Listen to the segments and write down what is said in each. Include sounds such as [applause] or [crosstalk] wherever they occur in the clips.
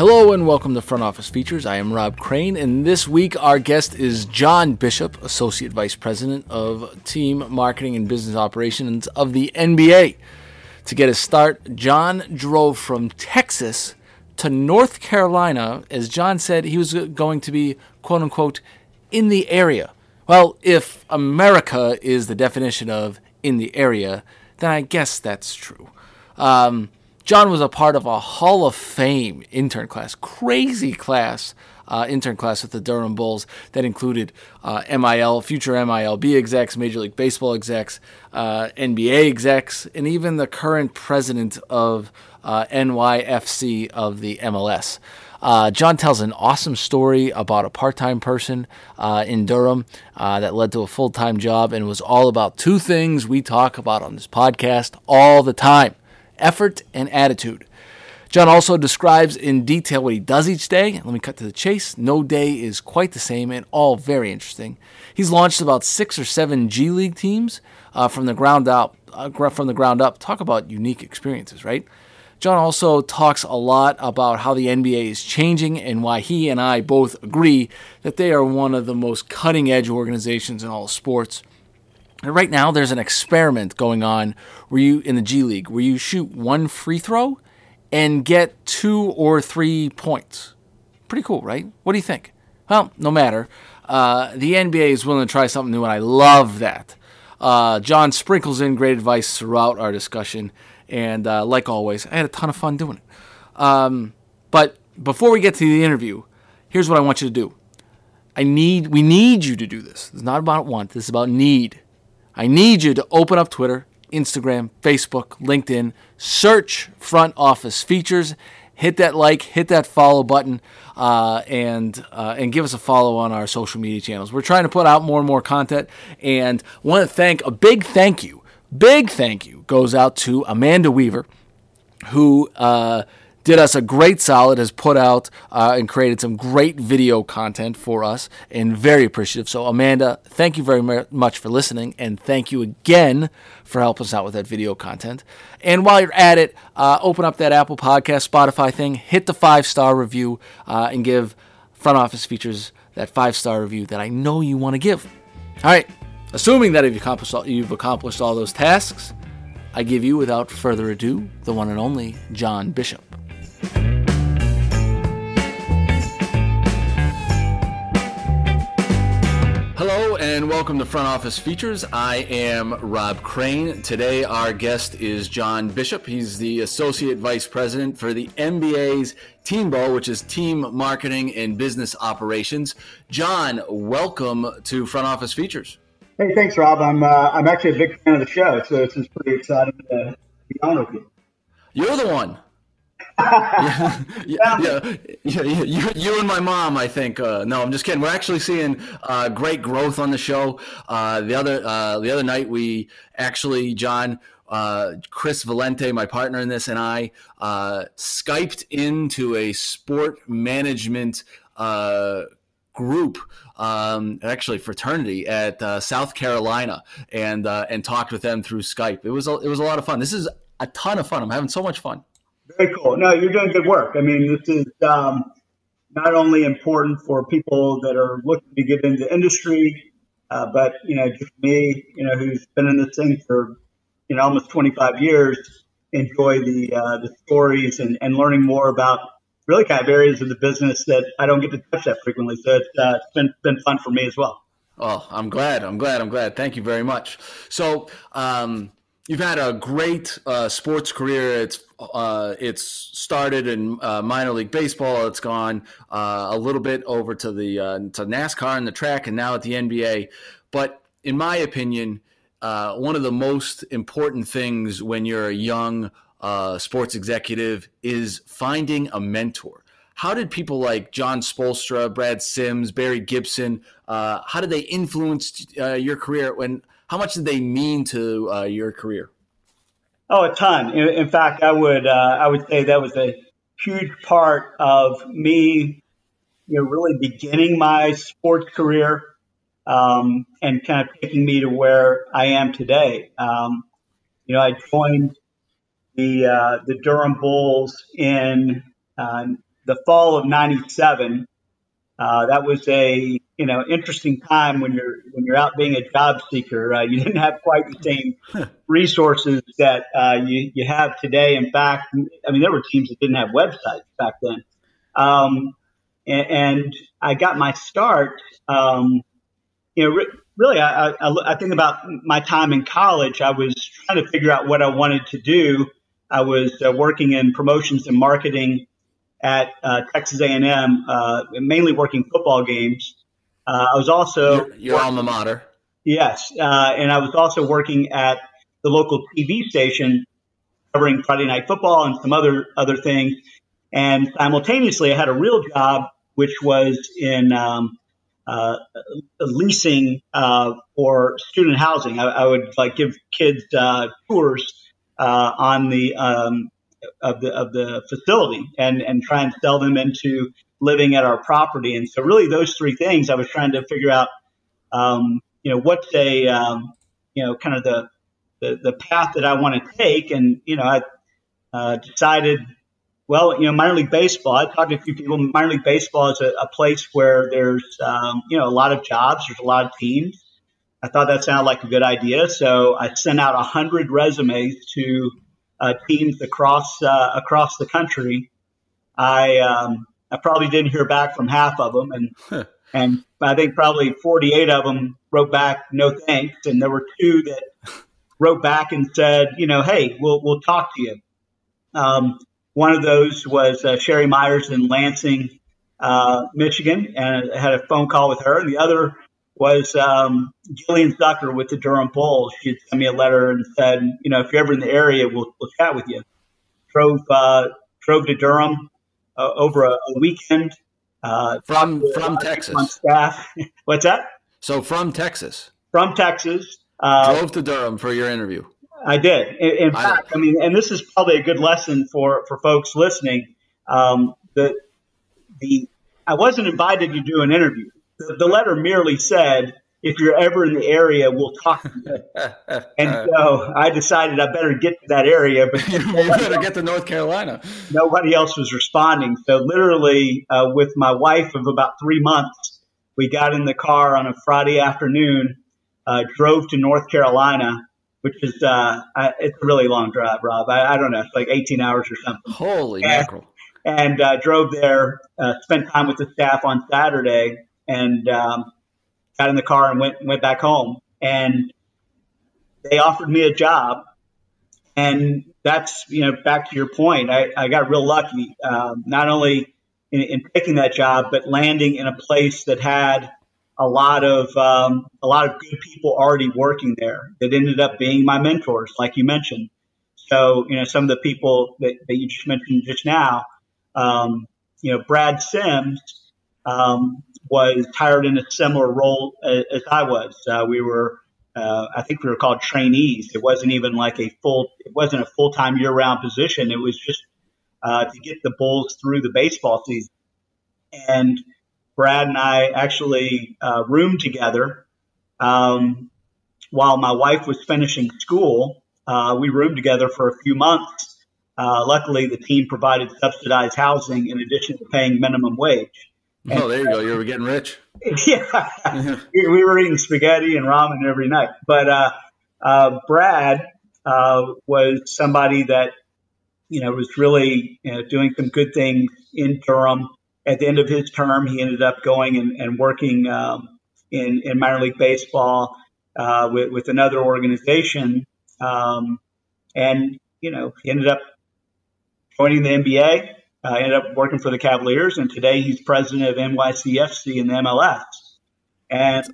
Hello and welcome to Front Office Features. I am Rob Crane, and this week our guest is John Bishop, Associate Vice President of Team Marketing and Business Operations of the NBA. To get a start, John drove from Texas to North Carolina. As John said, he was going to be, quote unquote, in the area. Well, if America is the definition of in the area, then I guess that's true. Um, John was a part of a Hall of Fame intern class, crazy class, uh, intern class with the Durham Bulls that included uh, MIL, future MILB execs, Major League Baseball execs, uh, NBA execs, and even the current president of uh, NYFC of the MLS. Uh, John tells an awesome story about a part time person uh, in Durham that led to a full time job and was all about two things we talk about on this podcast all the time effort, and attitude. John also describes in detail what he does each day. Let me cut to the chase. No day is quite the same and all very interesting. He's launched about six or seven G League teams uh, from the ground up. Uh, from the ground up. Talk about unique experiences, right? John also talks a lot about how the NBA is changing and why he and I both agree that they are one of the most cutting edge organizations in all sports. Right now, there's an experiment going on where you in the G League where you shoot one free throw and get two or three points. Pretty cool, right? What do you think? Well, no matter. Uh, the NBA is willing to try something new, and I love that. Uh, John sprinkles in great advice throughout our discussion, and uh, like always, I had a ton of fun doing it. Um, but before we get to the interview, here's what I want you to do. I need, we need you to do this. It's not about want. This is about need. I need you to open up Twitter, Instagram, Facebook, LinkedIn, search front office features, hit that like, hit that follow button, uh, and uh, and give us a follow on our social media channels. We're trying to put out more and more content, and want to thank a big thank you, big thank you goes out to Amanda Weaver, who. Uh, did us a great solid, has put out uh, and created some great video content for us, and very appreciative. So, Amanda, thank you very much for listening, and thank you again for helping us out with that video content. And while you're at it, uh, open up that Apple Podcast, Spotify thing, hit the five star review, uh, and give Front Office Features that five star review that I know you want to give. All right, assuming that you've accomplished all, you've accomplished all those tasks, I give you, without further ado, the one and only John Bishop. Hello and welcome to Front Office Features. I am Rob Crane. Today, our guest is John Bishop. He's the Associate Vice President for the NBA's Teambo, which is Team Marketing and Business Operations. John, welcome to Front Office Features. Hey, thanks, Rob. I'm uh, I'm actually a big fan of the show, so it's pretty exciting to be on with you. You're the one [laughs] yeah, yeah, yeah, yeah, You, you and my mom, I think. Uh, no, I'm just kidding. We're actually seeing uh, great growth on the show. Uh, the other uh, the other night, we actually, John, uh, Chris Valente, my partner in this, and I uh, skyped into a sport management group, um, actually fraternity at South Carolina, and and talked with them through Skype. It was a, it was a lot of fun. This is a ton of fun. I'm having so much fun. Very cool. No, you're doing good work. I mean, this is um, not only important for people that are looking to get into industry, uh, but you know, just me, you know, who's been in this thing for you know almost 25 years, enjoy the uh, the stories and, and learning more about really kind of areas of the business that I don't get to touch that frequently. So it's, uh, it's been been fun for me as well. Oh, I'm glad. I'm glad. I'm glad. Thank you very much. So, um, you've had a great uh, sports career. It's uh, it's started in uh, minor league baseball. It's gone uh, a little bit over to the uh, to NASCAR and the track, and now at the NBA. But in my opinion, uh, one of the most important things when you're a young sports executive is finding a mentor how did people like John Spoelstra, Brad Sims, Barry Gibson, how did they influence your career? When how much did they mean to uh, your career? Oh, a ton. In, in fact, I would uh, I would say that was a huge part of me, you know, really beginning my sports career um, and kind of taking me to where I am today. Um, you know, I joined the uh, the Durham Bulls in uh, the fall of '97. Uh, that was a you know interesting time when you're when you're out being a job seeker. Uh, you didn't have quite the same resources that uh, you you have today. In fact, I mean there were teams that didn't have websites back then. Um, and, and, I got my start. Um, you know, re- really, I, I, I think about my time in college. I was trying to figure out what I wanted to do. I was uh, working in promotions and marketing at uh, Texas A&M, uh, mainly working football games. Uh, I was also your, your alma mater. Yes, uh, and I was also working at the local TV station covering Friday Night Football and some other other things. And simultaneously, I had a real job, which was in um, uh, leasing uh, for student housing. I, I, would like give kids tours on the um, of the of the facility and and try and sell them into living at our property. And so, really, those three things I was trying to figure out. Um, you know, what's a um, you know kind of the, the the path that I want to take, and you know, I uh, decided. Well, you know, minor league baseball. I talked to a few people. Minor league baseball is a, a place where there's, um, you know, a lot of jobs. There's a lot of teams. I thought that sounded like a good idea, so I sent out a hundred resumes to uh, teams across uh, across the country. I um, I probably didn't hear back from half of them, and and I think probably 48 of them wrote back no thanks, and there were two that wrote back and said, you know, hey, we'll we'll talk to you. Um, one of those was uh, Sherry Myers in Lansing, uh, Michigan, and I had a phone call with her, and the other was um, Gillian Zucker with the Durham Bulls. She sent me a letter and said, you know, if you're ever in the area, we'll, we'll chat with you. Drove uh, drove to Durham uh, over a, a weekend. Uh, from from Texas. On staff. [laughs] What's that? So from Texas. From Texas. Uh, drove to Durham for your interview. I did. In, in I fact, I mean, and this is probably a good lesson for for folks listening. Um, the the I wasn't invited to do an interview the, the letter merely said, if you're ever in the area, we'll talk to you. [laughs] and so I decided I better get to that area. But [laughs] you better get to North Carolina. Nobody else was responding. So literally, uh, with my wife of about three months, we got in the car on a Friday afternoon, uh, drove to North Carolina, which is uh, I, it's a really long drive, Rob. I, I, don't know, it's like 18 hours or something. Holy and, mackerel! And uh, drove there, uh, spent time with the staff on Saturday and um, got in the car and went went back home. And they offered me a job, and that's you know back to your point. I, I got real lucky, um, not only in, in taking that job, but landing in a place that had a lot of um, a lot of good people already working there that ended up being my mentors, like you mentioned. So you know some of the people that, that you just mentioned just now, um, you know Brad Sims um, was hired in a similar role as, as I was. Uh, we were, uh, I think we were called trainees. It wasn't even like a full, it wasn't a full time year round position. It was just uh, to get the Bulls through the baseball season. And Brad and I actually uh, roomed together um, while my wife was finishing school. Uh, we roomed together for a few months. Uh, luckily, the team provided subsidized housing in addition to paying minimum wage. Oh, there you go. You were getting rich. [laughs] yeah, we were eating spaghetti and ramen every night. But uh, uh, Brad uh, was somebody that you know was really you know, doing some good things in Durham. At the end of his term, he ended up going and, and working um, in, in minor league baseball uh, with, with another organization. Um, and, you know, he ended up joining the NBA, uh, ended up working for the Cavaliers, and today he's president of NYCFC in the MLS. And,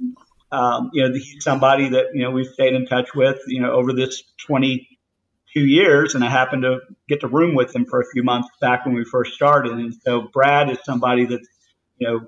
um, you know, he's somebody that, you know, we've stayed in touch with, you know, over this 22 years. And I happened to get to room with him for a few months back when we first started. And so Brad is somebody that's, you know,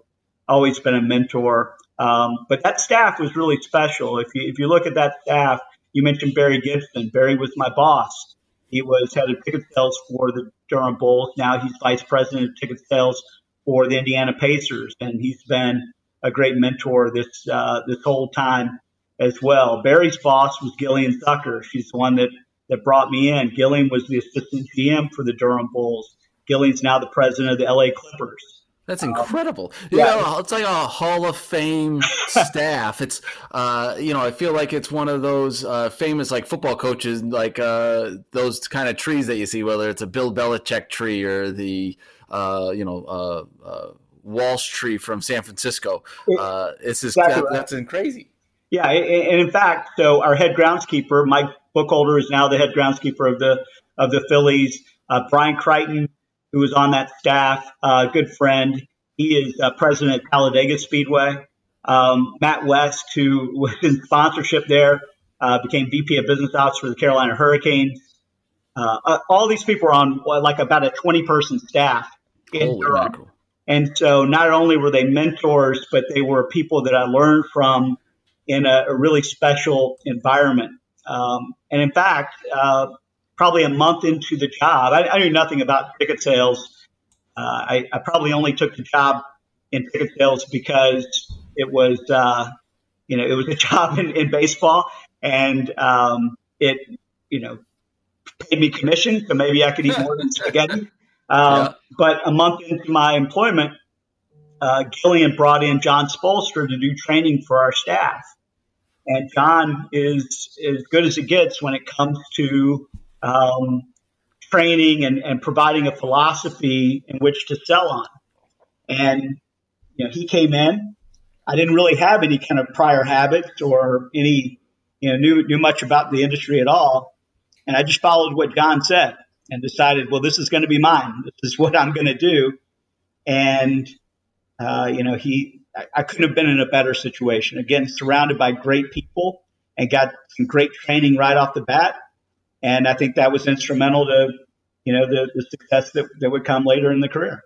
always been a mentor um, but that staff was really special. If you, if you look at that staff, you mentioned Barry Gibson. Barry was my boss. He was head of ticket sales for the Durham Bulls. Now he's vice president of ticket sales for the Indiana Pacers, and he's been a great mentor this uh, this whole time as well. Barry's boss was Gillian Zucker. She's the one that that brought me in. Gillian was the assistant GM for the Durham Bulls. Gillian's now the president of the LA Clippers. That's um, incredible. Um, yeah, you know, it's like a Hall of Fame [laughs] staff. It's, uh, you know, I feel like it's one of those uh, famous like football coaches, like uh, those kind of trees that you see, whether it's a Bill Belichick tree or the, uh, you know, uh, uh, Walsh tree from San Francisco. it's just exactly that, right. that's crazy. Yeah, and in fact, so our head groundskeeper, Mike Boekholder, is now the head groundskeeper of the of the Phillies. Brian Crichton who was on that staff, a uh, good friend. He is uh, president at Talladega Speedway. Um, Matt West, who [laughs] was in sponsorship there, uh, became VP of Business Ops for the Carolina Hurricanes. Uh, uh, all these people are on like about a 20 person staff in. And so not only were they mentors, but they were people that I learned from in a, a really special environment. Um, and in fact, uh, probably a month into the job. I, I knew nothing about ticket sales. Uh, I, I, probably only took the job in ticket sales because it was, uh, you know, it was a [laughs] job in, in baseball, and um, it, you know, paid me commission, so maybe I could eat more than spaghetti. [laughs] Um, yeah. But a month into my employment, uh, Gillian brought in John Spoelstra to do training for our staff. And John is as good as it gets when it comes to um, training and, and providing a philosophy in which to sell on. And you know, he came in. I didn't really have any kind of prior habits or any, you know, knew knew much about the industry at all. And I just followed what John said and decided, well, this is going to be mine. This is [laughs] what I'm going to do. And uh, you know, he, I, I couldn't have been in a better situation. Again, surrounded by great people and got some great training right off the bat and I think that was instrumental to, you know, the, the success that, that would come later in the career.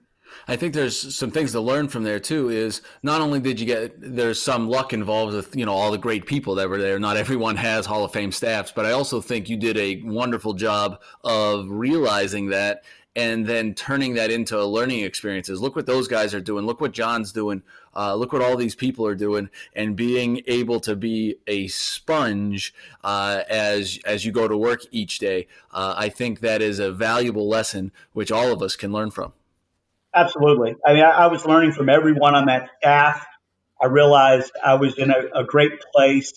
I think there's some things to learn from there too. Is not only did you get there's some luck involved with you know all the great people that were there. Not everyone has Hall of Fame staffs, but I also think you did a wonderful job of realizing that and then turning that into learning experiences. Look what those guys are doing. Look what John's doing. Uh, look what all these people are doing, and being able to be a sponge uh, as as you go to work each day. Uh, I think that is a valuable lesson which all of us can learn from. Absolutely. I mean, I, I was learning from everyone on that staff. I realized I was in a, a great place.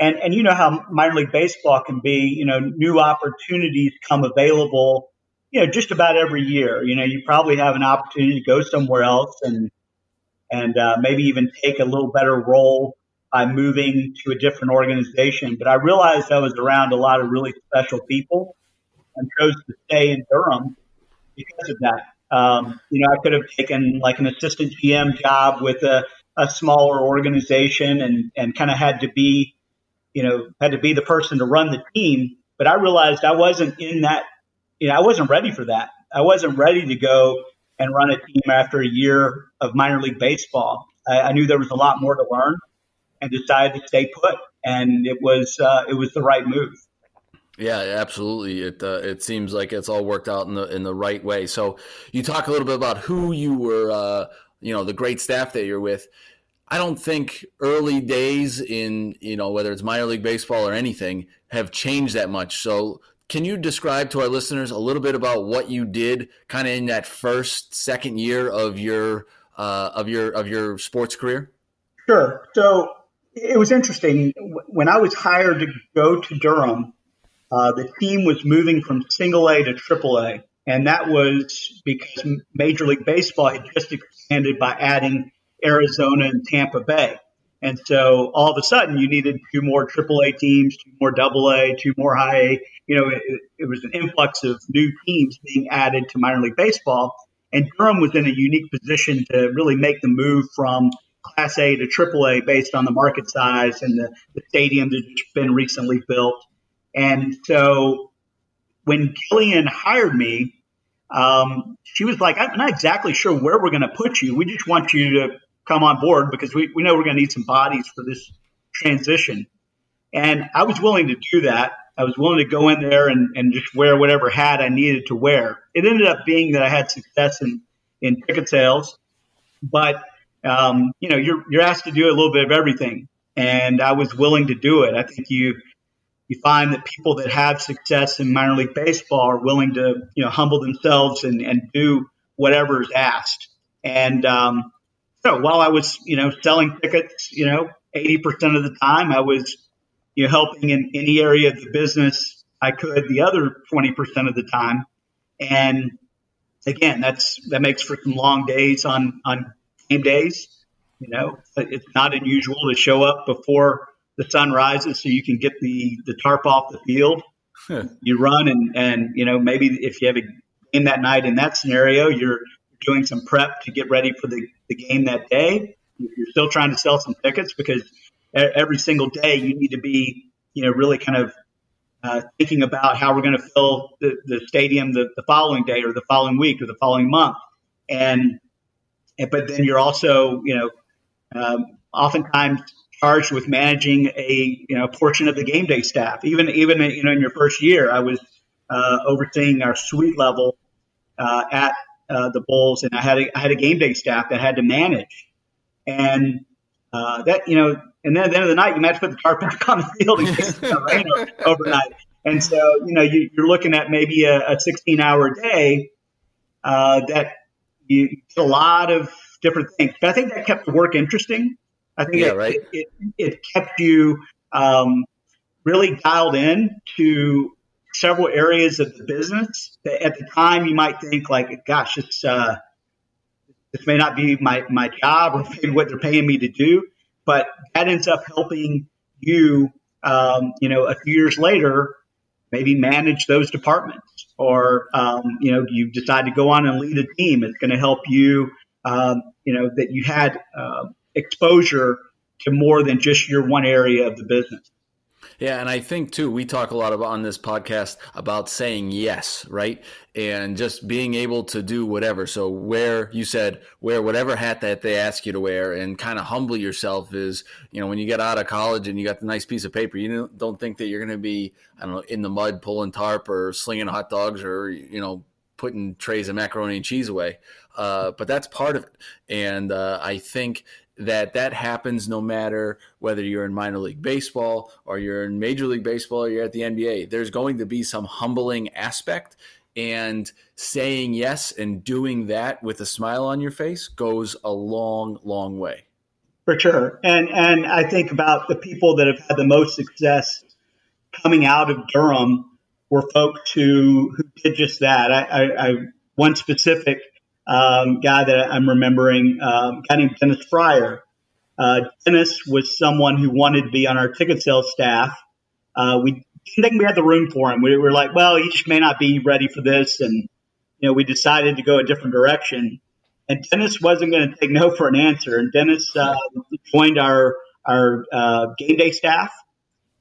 And, and you know how minor league baseball can be, you know, new opportunities come available you know, just about every year. You know, you probably have an opportunity to go somewhere else and and uh, maybe even take a little better role by moving to a different organization. But I realized I was around a lot of really special people and chose to stay in Durham because of that. Um, you know, I could have taken like an assistant GM job with a, a smaller organization and, and kind of had to be, you know, had to be the person to run the team. But I realized I wasn't in that you know, I wasn't ready for that. I wasn't ready to go and run a team after a year of minor league baseball. I, I knew there was a lot more to learn, and decided to stay put. And it was uh, it was the right move. Yeah, absolutely. It uh, it seems like it's all worked out in the in the right way. So you talk a little bit about who you were, uh, you know, the great staff that you're with. I don't think early days in you know whether it's minor league baseball or anything have changed that much. So can you describe to our listeners a little bit about what you did kind of in that first, second year of your uh, of your of your sports career? Sure. So it was interesting when I was hired to go to Durham. Uh, the team was moving from single A to triple A, and that was because Major League Baseball had just expanded by adding Arizona and Tampa Bay. And so all of a sudden, you needed two more AAA teams, two more AA, two more high A. You know, it, it was an influx of new teams being added to minor league baseball. And Durham was in a unique position to really make the move from Class A to AAA based on the market size and the, the stadium that's been recently built. And so when Gillian hired me, um, she was like, I'm not exactly sure where we're going to put you. We just want you to come on board because we, we know we're going to need some bodies for this transition. And I was willing to do that. I was willing to go in there and, and just wear whatever hat I needed to wear. It ended up being that I had success in, in ticket sales, but um, you know, you're, you're asked to do a little bit of everything. And I was willing to do it. I think you, you find that people that have success in minor league baseball are willing to, you know, humble themselves and, and do whatever is asked. And, um, so while I was, you know, selling tickets, you know, 80% of the time I was, you know, helping in any area of the business I could the other 20% of the time. And again, that's, that makes for some long days on, on game days. You know, it's not unusual to show up before the sun rises so you can get the, the tarp off the field. you run and, and, you know, maybe if you have a game that night in that scenario, you're doing some prep to get ready for the, the game that day. You're still trying to sell some tickets because every single day you need to be, you know, really kind of uh, thinking about how we're going to fill the, the stadium the, the following day or the following week or the following month. And, but then you're also, you know, um, oftentimes charged with managing a you know portion of the game day staff. Even even you know in your first year, I was uh, overseeing our suite level uh, at uh, the Bulls, and I had a, I had a game day staff that had to manage, and uh, that you know, and then at the end of the night, you might have to put the tarp [laughs] back on the field in case it rain [laughs] overnight. And so you know you, are looking at maybe a, a 16 hour day uh, that you get a lot of different things. But I think that kept the work interesting. I think yeah, it, right. it, it, it, kept you um, really dialed in to several areas of the business that at the time you might think like, gosh, it's, uh, this may not be my, my job or maybe [laughs] what they're paying me to do, but that ends up helping you, um, you know, a few years later, maybe manage those departments or, um, you know, you decide to go on and lead a team. It's going to help you, um, you know, that you had, uh, exposure to more than just your one area of the business. Yeah, and I think too, we talk a lot about on this podcast about saying yes, right? And just being able to do whatever. So where you said wear whatever hat that they ask you to wear and kind of humble yourself is, you know, when you get out of college and you got the nice piece of paper, you don't think that you're going to be, I don't know, in the mud pulling tarp or slinging hot dogs or, you know, putting trays of macaroni and cheese away. Uh, but that's part of it. And uh, I think that that happens no matter whether you're in minor league baseball or you're in major league baseball or you're at the NBA. There's going to be some humbling aspect and saying yes and doing that with a smile on your face goes a long long way. For sure. And and I think about the people that have had the most success coming out of Durham were folks who who did just that. I, I, I one specific um, guy that I'm remembering, um, guy named Dennis Fryer. Uh, Dennis was someone who wanted to be on our ticket sales staff. Uh, we didn't think we had the room for him. We were like, well, he just may not be ready for this. And, you know, we decided to go a different direction. And Dennis wasn't going to take no for an answer. And Dennis uh, joined our, our uh, game day staff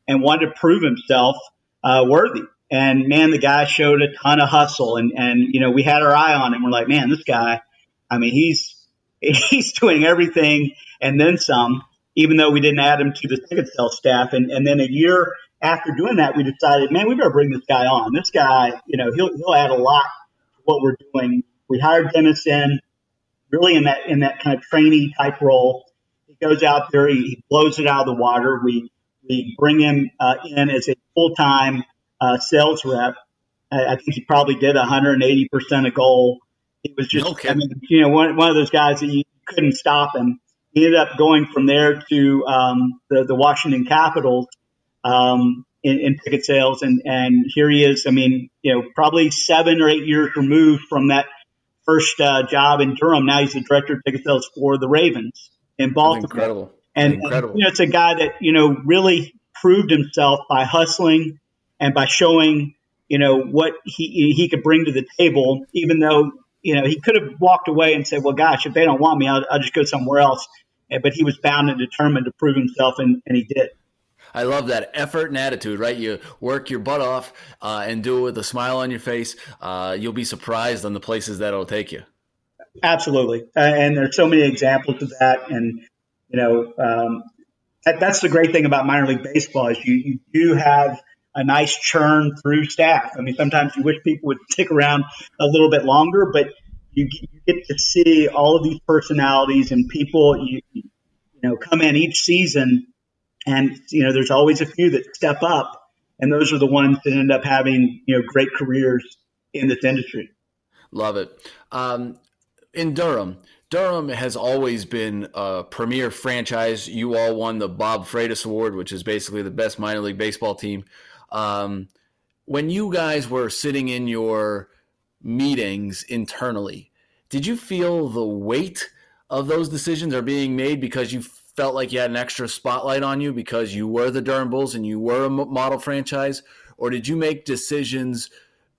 and wanted to prove himself uh, worthy. And man, the guy showed a ton of hustle and, and, you know, we had our eye on him. We're like, man, this guy, I mean, he's, [laughs] he's doing everything and then some, even though we didn't add him to the ticket sales staff. And, and then a year after doing that, we decided, man, we better bring this guy on. This guy, you know, he'll, he'll add a lot to what we're doing. We hired Dennis in really in that, in that kind of trainee type role. He goes out there, he, he blows it out of the water. We, we bring him uh, in as a full time uh, sales rep. I, I, think he probably did 180% of goal. He was just, okay. I mean, you know, one, one of those guys that you couldn't stop him. He ended up going from there to um, the, the Washington Capitals um, in, in ticket sales. And, and here he is, I mean, you know, probably seven or eight years removed from that first uh, job in Durham. Now he's the director of ticket sales for the Ravens in Baltimore. And, Incredible. and you know, it's a guy that you know really proved himself by hustling and by showing you know what he he could bring to the table, even though you know he could have walked away and said, "Well, gosh, if they don't want me, I'll, I'll just go somewhere else." But he was bound and determined to prove himself, and, and he did. I love that effort and attitude, right? You work your butt off uh, and do it with a smile on your face. Uh, you'll be surprised on the places that it'll take you. Absolutely. Uh, and there's so many examples of that. And, you know, um, that, that's the great thing about minor league baseball is you, you do have a nice churn through staff. I mean, sometimes you wish people would stick around a little bit longer, but you, you get to see all of these personalities and people, you, you know, come in each season and, you know, there's always a few that step up and those are the ones that end up having, you know, great careers in this industry. Love it. Um, in Durham, Durham has always been a premier franchise. You all won the Bob Freitas Award, which is basically the best minor league baseball team. Um, when you guys were sitting in your meetings internally, did you feel the weight of those decisions are being made because you felt like you had an extra spotlight on you because you were the Durham Bulls and you were a model franchise? Or did you make decisions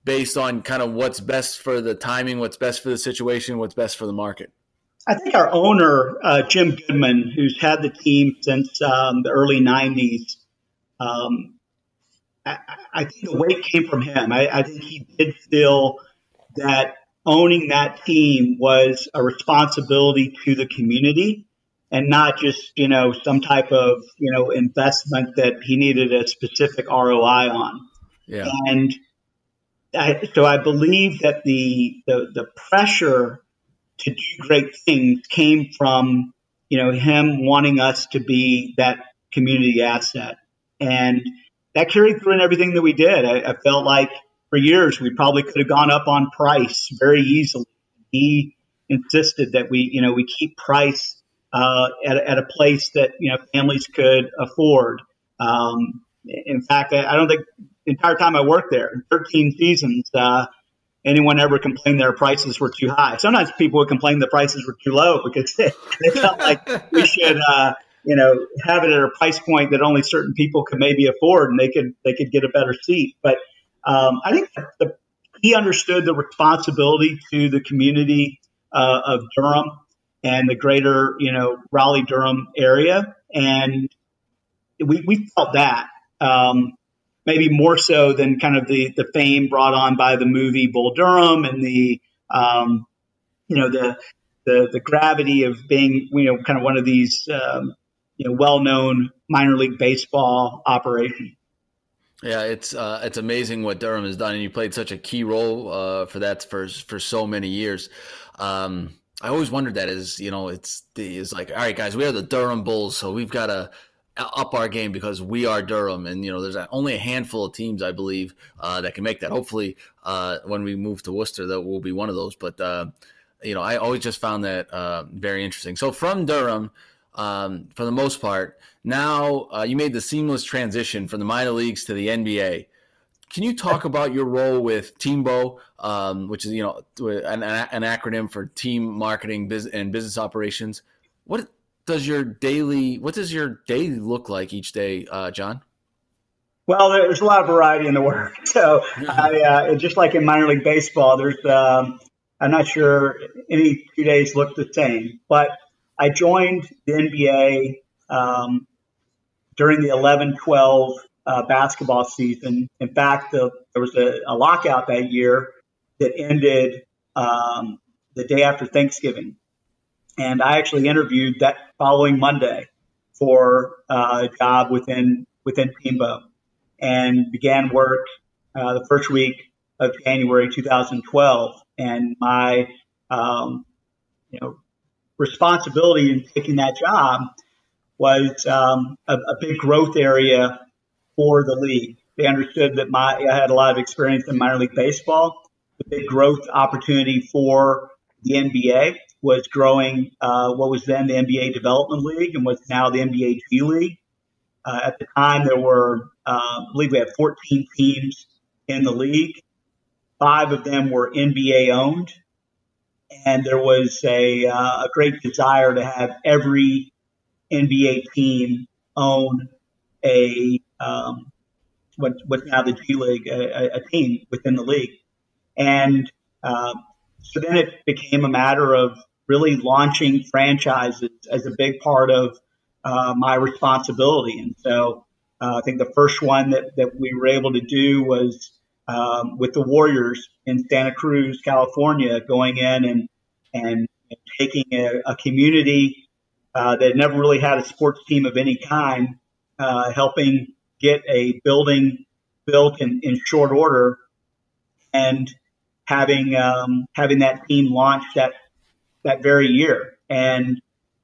based on kind of what's best for the timing, what's best for the situation, what's best for the market? I think our owner, uh, Jim Goodmon, who's had the team since um, the early 90s, um, I, I, think the weight came from him. I, I think he did feel that owning that team was a responsibility to the community and not just, you know, some type of, you know, investment that he needed a specific ROI on. Yeah. And I, so I believe that the, the, the pressure to do great things came from, you know, him wanting us to be that community asset. And that carried through in everything that we did. I, I felt like for years we probably could have gone up on price very easily. He insisted that we, you know, we keep price uh, at, at a place that you know families could afford. Um, in fact, I, I don't think the entire time I worked there, 13 seasons, uh, anyone ever complained their prices were too high. Sometimes people would complain the prices were too low because they, [laughs] they felt like we should, uh, you know, have it at a price point that only certain people could maybe afford, and they could they could get a better seat. But um, I think the, he understood the responsibility to the community uh, of Durham and the greater, you know, Raleigh Durham area, and we, we felt that. Um, maybe more so than kind of the, the fame brought on by the movie Bull Durham and the, um, you know, the, the, the gravity of being, you know, kind of one of these, um, you know, well-known minor league baseball operation. Yeah, it's uh, it's amazing what Durham has done, and you played such a key role uh, for that for for so many years. Um, I always wondered that is you know it's it's like all right guys we are the Durham Bulls so we've got to up our game because we are Durham, and you know there's only a handful of teams I believe uh, that can make that. Hopefully, uh, when we move to Worcester, that will be one of those. But uh, you know, I always just found that uh, very interesting. So from Durham, um, for the most part, now uh, you made the seamless transition from the minor leagues to the NBA. Can you talk about your role with Teambo, um, which is you know an, an acronym for Team Marketing and Business Operations? What does your daily what does your day look like each day, uh, John? Well, there's a lot of variety in the work. [laughs] So, [laughs] I, uh, just like in minor league baseball, there's um, I'm not sure any two days look the same, but I joined the NBA um, during the 11-12 uh, basketball season. In fact, the, there was a, a, lockout that year that ended um, the day after Thanksgiving. And I actually interviewed that following Monday for uh, a job within within Teambo, and began work uh, the first week of January 2012. And my um, you know responsibility in taking that job was um, a, a, big growth area for the league. They understood that my I had a lot of experience in minor league baseball. The big growth opportunity for the NBA was growing uh, what was then the NBA Development League and what's now the NBA G League. Uh, at the time, there were, uh, I believe, we had 14 teams in the league. Five of them were NBA owned, and there was a, uh, a great desire to have every NBA team own a um, what, what's now the G League, a, a, team within the league. And uh, so then it became a matter of really launching franchises as a big part of uh, my responsibility. And so uh, I think the first one that, that we were able to do was um, with the Warriors in Santa Cruz, California, going in and and taking a, a community uh, that never really had a sports team of any kind, uh, helping get a building built in, in short order, and having um, having that team launch that that very year, and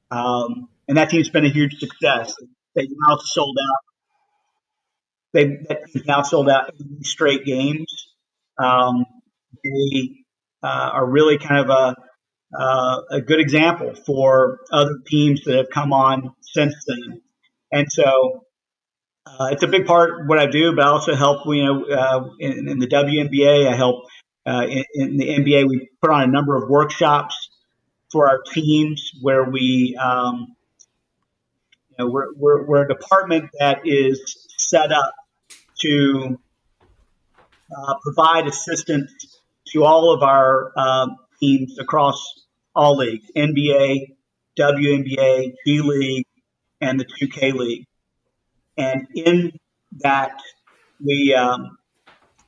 um, and that team's been a huge success. They've now sold out. They team's now sold out straight games. Um, they uh, are really kind of a uh, a good example for other teams that have come on since then. And so uh, it's a big part of what I do, but I also help, you know, uh, in, in, the WNBA. I help uh, in, in, the NBA. We put on a number of workshops for our teams where we, um, you know, we're, we're, we're, a department that is set up to uh, provide assistance to all of our um, teams across all leagues NBA, WNBA, G League, and the 2K League. And in that, we, um,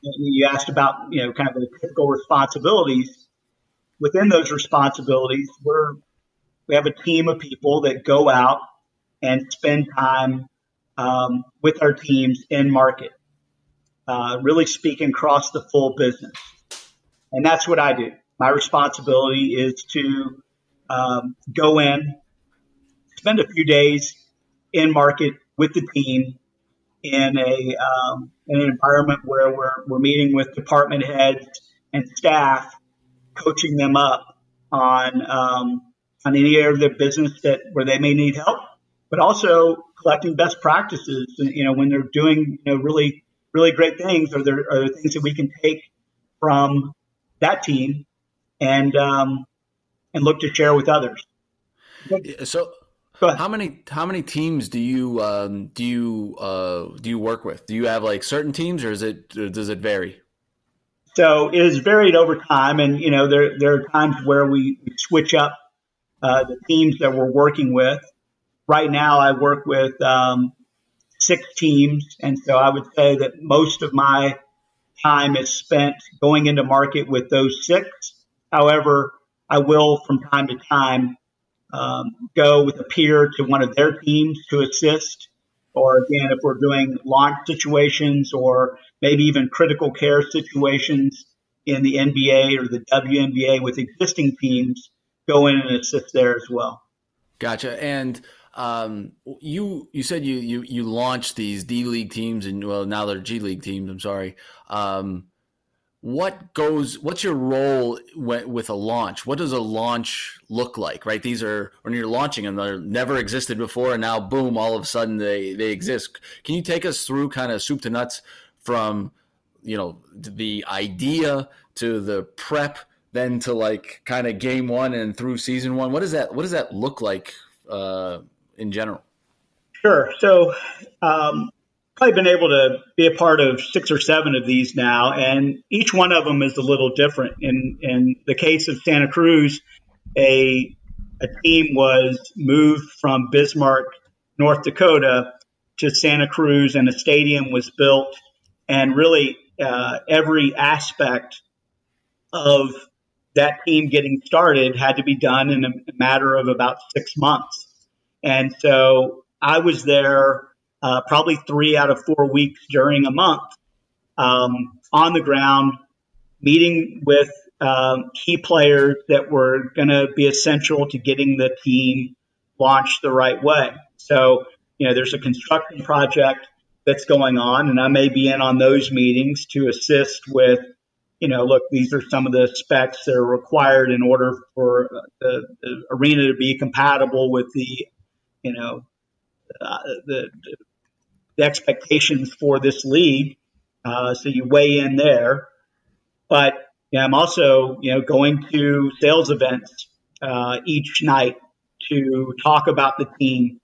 you asked about, you know, kind of the typical responsibilities. Within those responsibilities, we're, we have a team of people that go out and spend time um, with our teams in market, uh, really speaking across the full business. And that's what I do my responsibility is to um, go in, spend a few days in market with the team in a um, in an environment where we're we're meeting with department heads and staff, coaching them up on um, on any area of their business that where they may need help, but also collecting best practices. You know, when they're doing you know really really great things, are there are there things that we can take from that team and um, and look to share with others. So, how many how many teams do you um, do you uh, do you work with? Do you have like certain teams, or is it or does it vary? So it has varied over time, and you know there there are times where we switch up uh, the teams that we're working with. Right now, I work with um, six teams, and so I would say that most of my time is spent going into market with those six However, I will from time to time um, go with a peer to one of their teams to assist. Or again, if we're doing launch situations or maybe even critical care situations in the NBA or the WNBA with existing teams, go in and assist there as well. Gotcha. And um, you you said you you you launched these D League teams and well now they're G League teams. I'm sorry. Um, what goes what's your role with a launch what does a launch look like right these are when you're launching them they're never existed before and now boom all of a sudden they they exist can you take us through kind of soup to nuts from you know the idea to the prep then to like kind of game one and through season one what does that what does that look like uh in general sure so um probably been able to be a part of six or seven of these now, and each one of them is a little different. In in the case of Santa Cruz, a a team was moved from Bismarck, North Dakota, to Santa Cruz, and a stadium was built, and really uh, every aspect of that team getting started had to be done in a matter of about six months. And so I was there uh, probably three out of four weeks during a month um, on the ground, meeting with um, key players that were going to be essential to getting the team launched the right way. So, you know, there's a construction project that's going on, and I may be in on those meetings to assist with, you know, look, these are some of the specs that are required in order for the, the arena to be compatible with the, you know, uh, the, the expectations for this league. Uh, so you weigh in there. But I'm also, you know, going to sales events uh, each night to talk about the team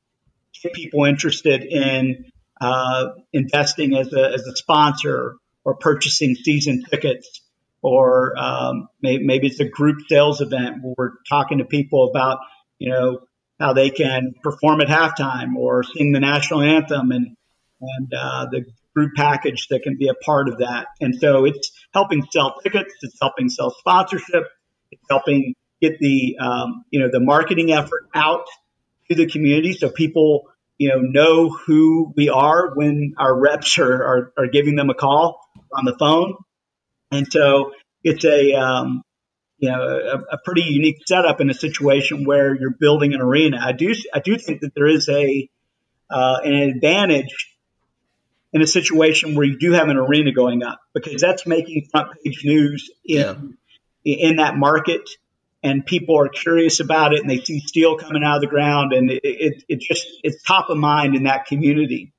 get people interested in uh, investing as a, as a sponsor or purchasing season tickets or um, maybe, maybe, it's a group sales event where we're talking to people about you know how they can perform at halftime or sing the national anthem and and uh, the group package that can be a part of that. And so it's helping sell tickets, it's helping sell sponsorship, it's helping get the um, you know the marketing effort out to the community so people you know know who we are when our reps are, are, are giving them a call on the phone. And so it's a um, you know a, a, pretty unique setup in a situation where you're building an arena. I do I do think that there is a uh, an advantage in a situation where you do have an arena going up because that's making front page news in yeah. in that market and people are curious about it and they see steel coming out of the ground and it, it, it just it's top of mind in that community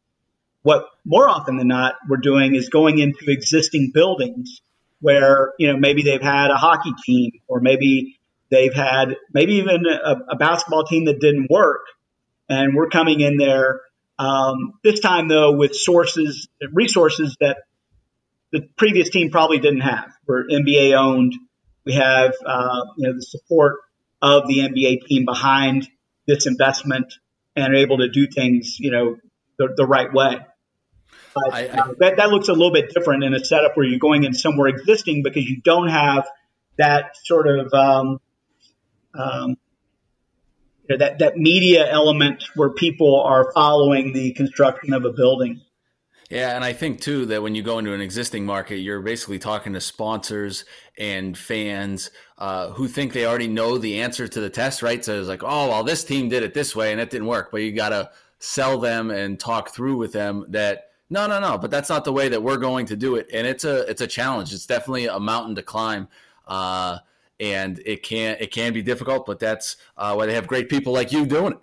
what more often than not we're doing is going into existing buildings where you know maybe they've had a hockey team or maybe they've had maybe even a, a basketball team that didn't work and we're coming in there um, this time, though, with sources, resources that the previous team probably didn't have. We're NBA owned. We have, uh, you know, the support of the NBA team behind this investment and are able to do things, you know, the, the right way. But, I, I, uh, that, that looks a little bit different in a setup where you're going in somewhere existing because you don't have that sort of um, um, you know, that that media element where people are following the construction of a building. Yeah, and I think too that when you go into an existing market, you're basically talking to sponsors and fans uh, who think they already know the answer to the test, right? So it's like, oh, well, this team did it this way and it didn't work, but you got to sell them and talk through with them that no, no, no, but that's not the way that we're going to do it, and it's a it's a challenge. It's definitely a mountain to climb. Uh, and it can it can be difficult, but that's uh, why they have great people like you doing it.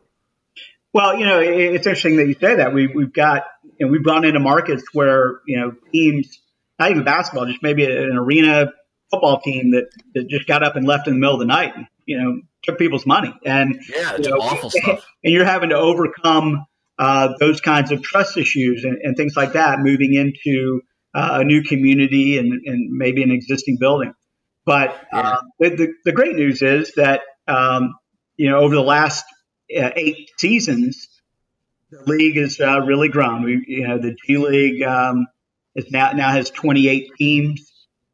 Well, you know, it's interesting that you say that. We, we've got, you know, we've gone into markets where, you know, teams, not even basketball, just maybe an arena football team that, that just got up and left in the middle of the night, and, you know, took people's money. And, yeah, it's you know, awful stuff. [laughs] And you're having to overcome uh, those kinds of trust issues and, and things like that, moving into uh, a new community and, and maybe an existing building. But uh, the, the, the, great news is that, um, you know, over the last uh, eight seasons, the league has uh, really grown. We, you know, the G League um, is now, now has 28 teams.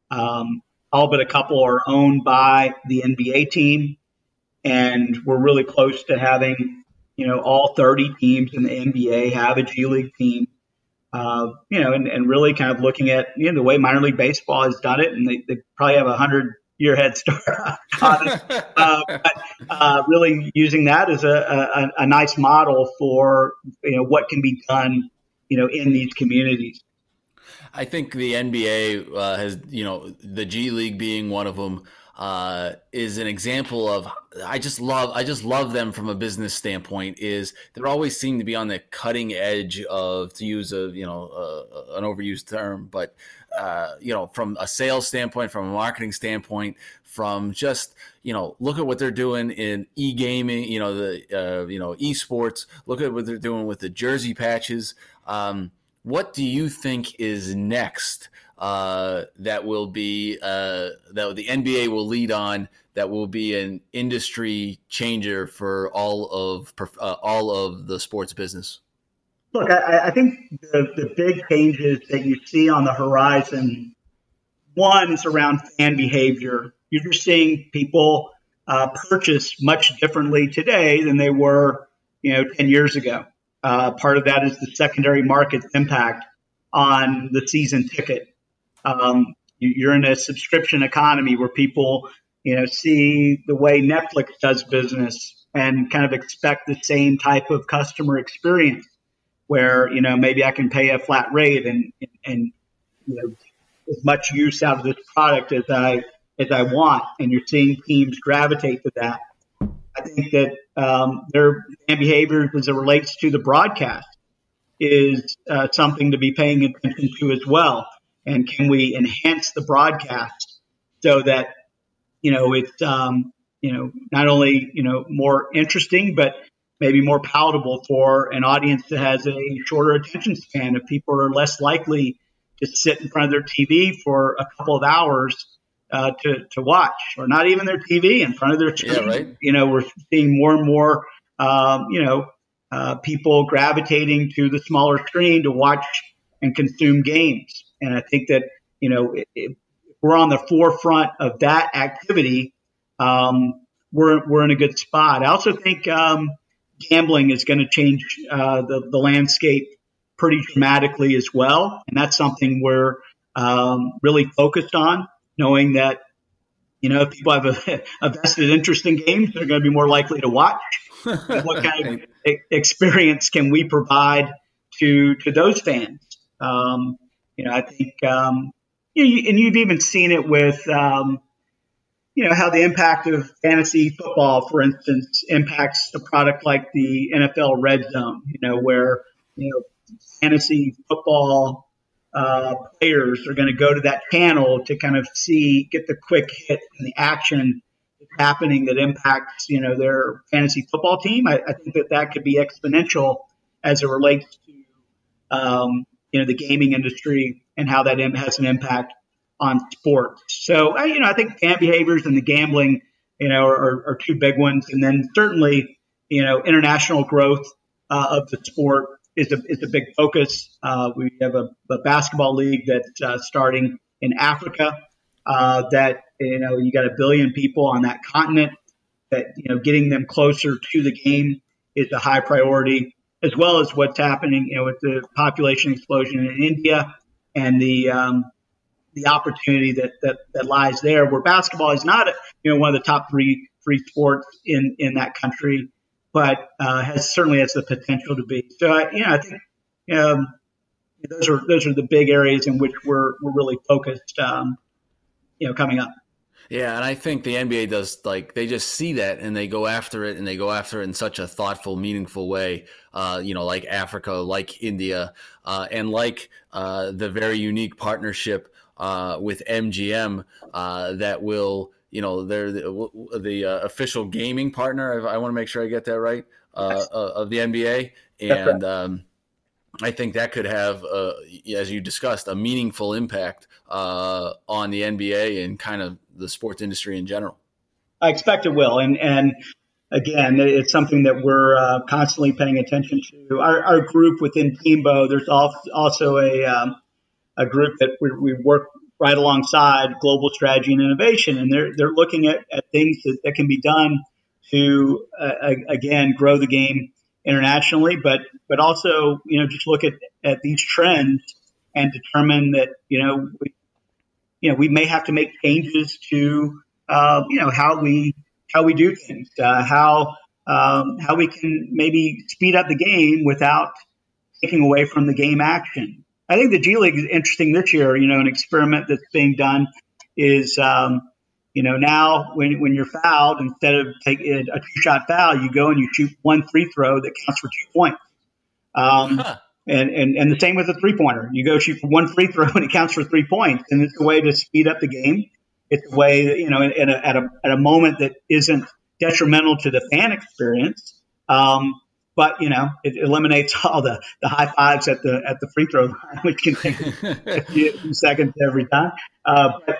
Um, all but a couple are owned by the NBA team. And we're really close to having, you know, all 30 teams in the NBA have a G League team uh, you know, and, and really kind of looking at you know the way minor league baseball has done it, and they, they probably have a hundred year head start [laughs] on it. [laughs] Uh, but uh, really using that as a, a, a, nice model for you know what can be done, you know, in these communities. I think the NBA uh, has, you know, the G League being one of them uh, is an example of I just love I just love them from a business standpoint. Is they always seem to be on the cutting edge of to use a you know a, an overused term, but uh, you know from a sales standpoint, from a marketing standpoint, from just you know look at what they're doing in e gaming, you know the uh, you know esports. Look at what they're doing with the jersey patches. Um, what do you think is next? Uh, that will be uh, that the NBA will lead on. That will be an industry changer for all of uh, all of the sports business. Look, I, I think the, the big changes that you see on the horizon. One is around fan behavior. You're just seeing people uh, purchase much differently today than they were, you know, ten years ago. Uh, part of that is the secondary market impact on the season ticket. Um, you're in a subscription economy where people, you know, see the way Netflix does business and kind of expect the same type of customer experience where, you know, maybe I can pay a flat rate and, and, you know, as much use out of this product as I, as I want. And you're seeing teams gravitate to that. I think that um, their behavior as it relates to the broadcast is uh, something to be paying attention to as well and can we enhance the broadcast so that you know it's um, you know not only you know more interesting but maybe more palatable for an audience that has a shorter attention span. If people are less likely to sit in front of their TV for a couple of hours uh, to, to watch, or not even their TV in front of their screen. Yeah, right. You know, we're seeing more and more, um, you know, uh, people gravitating to the smaller screen to watch and consume games. And I think that, you know, if we're on the forefront of that activity, um, we're, we're in a good spot. I also think um, gambling is going to change uh, the, the landscape pretty dramatically as well. And that's something we're um, really focused on, knowing that, you know, if people have a, [laughs] a vested interest in games, they're going to be more likely to watch. [laughs] what kind of experience can we provide to to those fans? Um, you know, I think, um, you and you've even seen it with, um, you know, how the impact of fantasy football, for instance, impacts a product like the NFL Red Zone. You know, where you know fantasy football uh, players are going to go to that channel to kind of see, get the quick hit and the action happening that impacts, you know, their fantasy football team. I, I think that that could be exponential as it relates to, um, you know, the gaming industry and how that has an impact on sports. So, you know, I think fan behaviors and the gambling, you know, are, are two big ones. And then certainly, you know, international growth uh, of the sport is a, is a big focus. Uh, we have a, a, basketball league that's uh, starting in Africa. Uh, that you know you got a billion people on that continent. That you know getting them closer to the game is a high priority, as well as what's happening you know with the population explosion in India and the um, the opportunity that, that that lies there. Where basketball is not you know one of the top three free sports in in that country but uh, has certainly has the potential to be. So, I, you know, I think um, those are those are the big areas in which we're we're really focused. Um, you know, coming up. Yeah, and I think the NBA does like they just see that and they go after it and they go after it in such a thoughtful, meaningful way. Uh, you know, like Africa, like India, uh, and like uh, the very unique partnership uh, with MGM uh, that will you know they're the, the uh, official gaming partner. I, I want to make sure I get that right of the NBA, and um, I think that could have, uh, as you discussed, a meaningful impact uh, on the NBA and kind of the sports industry in general. I expect it will, and and again, it's something that we're uh, constantly paying attention to. Our, our group within Teambo, there's also a um, a group that we, we work right alongside global strategy and innovation. And they're, they're looking at, at things that, that can be done to, uh, again, grow the game internationally, but, but also, you know, just look at, at these trends and determine that, you know, we, you know, we may have to make changes to, uh, you know, how we, how we do things, uh, how, um, how we can maybe speed up the game without taking away from the game action. I think the G League is interesting this year. You know, an experiment that's being done is, um, you know, now when, when you're fouled, instead of taking a two shot foul, you go and you shoot one free throw that counts for two points. Um, huh. and, and, and the same with a three pointer. You go shoot for one free throw [laughs] and it counts for three points. And it's a way to speed up the game. It's a way, that, you know, at a, at a, at a moment that isn't detrimental to the fan experience. Um, but you know it eliminates [laughs] all the, the high fives at the at the free throw line, which can take [laughs] a few seconds every time. Uh, but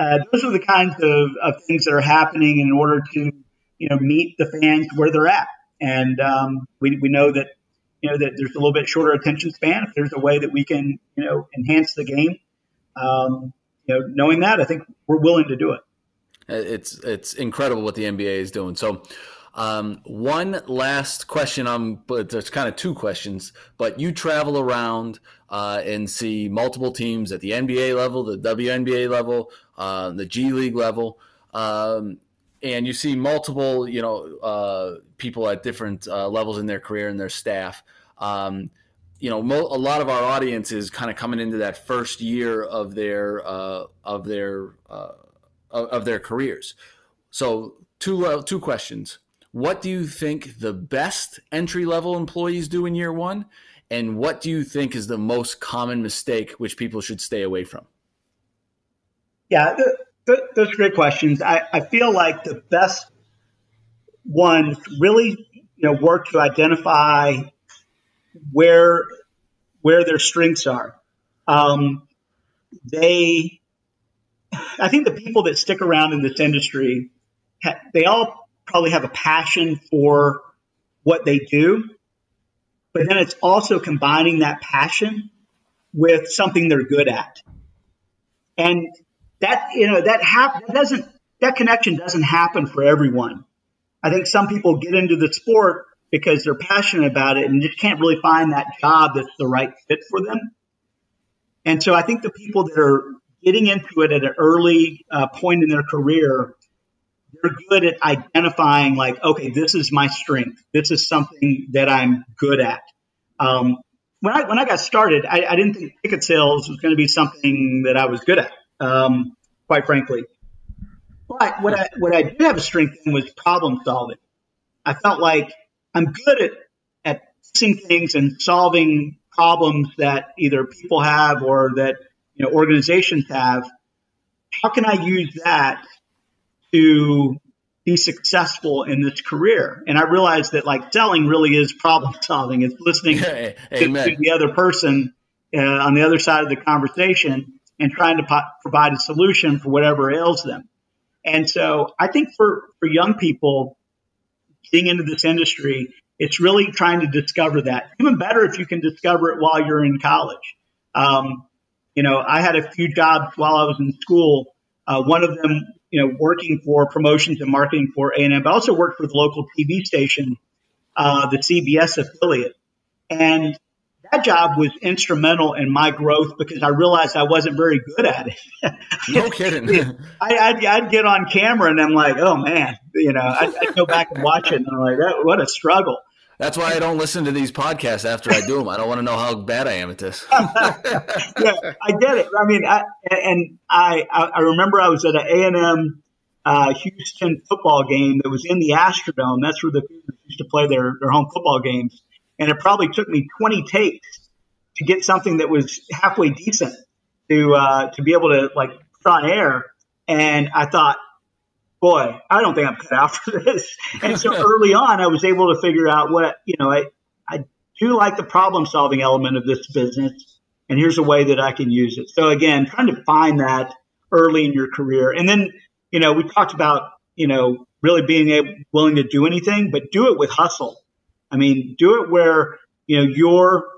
uh, those are the kinds of, of things that are happening in order to you know meet the fans where they're at, and um, we we know that you know that there's a little bit shorter attention span. If there's a way that we can you know enhance the game, um, you know, knowing that, I think we're willing to do it. It's it's incredible what the NBA is doing. So. Um, one last question. I'm, but there's kind of two questions. But you travel around uh, and see multiple teams at the NBA level, the WNBA level, uh, the G League level, um, and you see multiple, you know, uh, people at different uh, levels in their career and their staff. Um, you know, mo- a lot of our audience is kind of coming into that first year of their uh, of their uh, of their careers. So, two two questions what do you think the best entry level employees do in year one? And what do you think is the most common mistake which people should stay away from? Yeah, the, the, those are great questions. I, I feel like the best ones really you know, work to identify where where their strengths are. Um, they, I think the people that stick around in this industry, they all probably have a passion for what they do, but then it's also combining that passion with something they're good at. And that, you know, that, hap- doesn't, that connection doesn't happen for everyone. I think some people get into the sport because they're passionate about it and just can't really find that job that's the right fit for them. And so I think the people that are getting into it at an early uh, point in their career, they're good at identifying like, okay, this is my strength. This is something that I'm good at. Um, when I when I got started, I, I, didn't think ticket sales was going to be something that I was good at, um, quite frankly. But what I what I did have a strength in was problem solving. I felt like I'm good at at fixing things and solving problems that either people have or that you know organizations have. How can I use that to be successful in this career? And I realized that like selling really is problem [laughs] solving. It's listening [laughs] to, to, the other person uh, on the other side of the conversation and trying to po- provide a solution for whatever ails them. And so I think for, for young people getting into this industry, it's really trying to discover that. Even better if you can discover it while you're in college. Um, you know, I had a few jobs while I was in school. Uh, one of them, you know, working for promotions and marketing for A&M, but also worked for the local TV station, uh, the CBS affiliate. And that job was instrumental in my growth because I realized I wasn't very good at it. [laughs] no kidding. [laughs] I, would I'd get on camera and I'm like, oh man, you know, I'd, I'd go back and watch it and I'm like, that, what a struggle. That's why I don't listen to these podcasts after I do them. I don't want to know how bad I am at this. [laughs] yeah, I get it. I mean, I, and I, I remember I was at an A&M uh, Houston football game that was in the Astrodome. That's where the Cougars used to play their, their home football games and it probably took me 20 takes to get something that was halfway decent to uh, to be able to like put on air. And I thought, boy, I don't think I'm cut out [laughs] for this. And so [laughs] early on, I was able to figure out what you know. I I do like the problem solving element of this business, and here's a way that I can use it. So again, trying to find that early in your career, and then you know we talked about you know really being able, willing to do anything, but do it with hustle. I mean, do it where, you know, you're,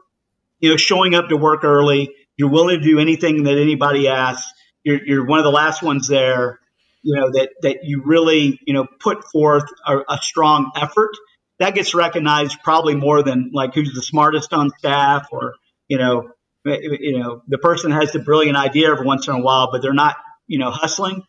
you know, showing up to work early. You're willing to do anything that anybody asks. You're, you're one of the last ones there, you know, that, that you really, you know, put forth a, a strong effort. That gets recognized probably more than like who's the smartest on staff or, you know, you know, the person has the brilliant idea every once in a while, but they're not, you know, hustling.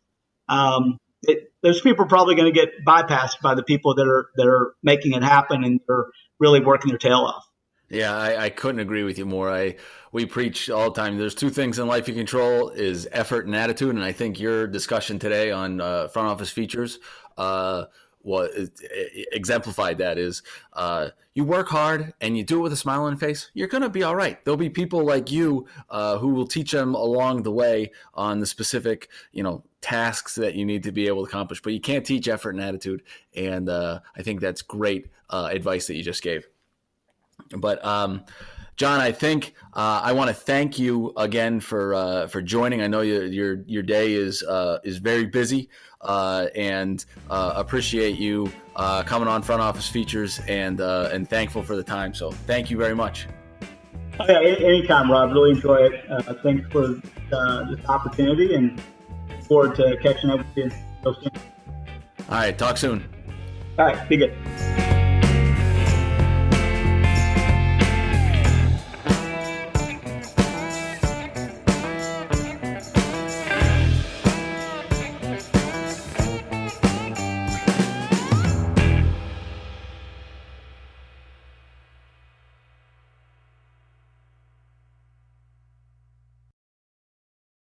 Um, it, those people are probably going to get bypassed by the people that are that are making it happen and they're really working their tail off. Yeah, I, I, couldn't agree with you more. I we preach all the time. There's two things in life you control: is effort and attitude. And I think your discussion today on uh, front office features uh, what exemplified that is uh, you work hard and you do it with a smile on your face you're going to be all right. There'll be people like you uh, who will teach them along the way on the specific you know tasks that you need to be able to accomplish but you can't teach effort and attitude and uh, i think that's great uh, advice that you just gave. But um, John, I think uh, I want to thank you again for uh, for joining. I know your your, your day is uh, is very busy, uh, and uh, appreciate you uh, coming on Front Office Features and and thankful for the time. So thank you very much. Oh, yeah, anytime, Rob. Really enjoy it. thanks for this opportunity, and look forward to catching up with you. soon. All right, talk soon. All right, be good.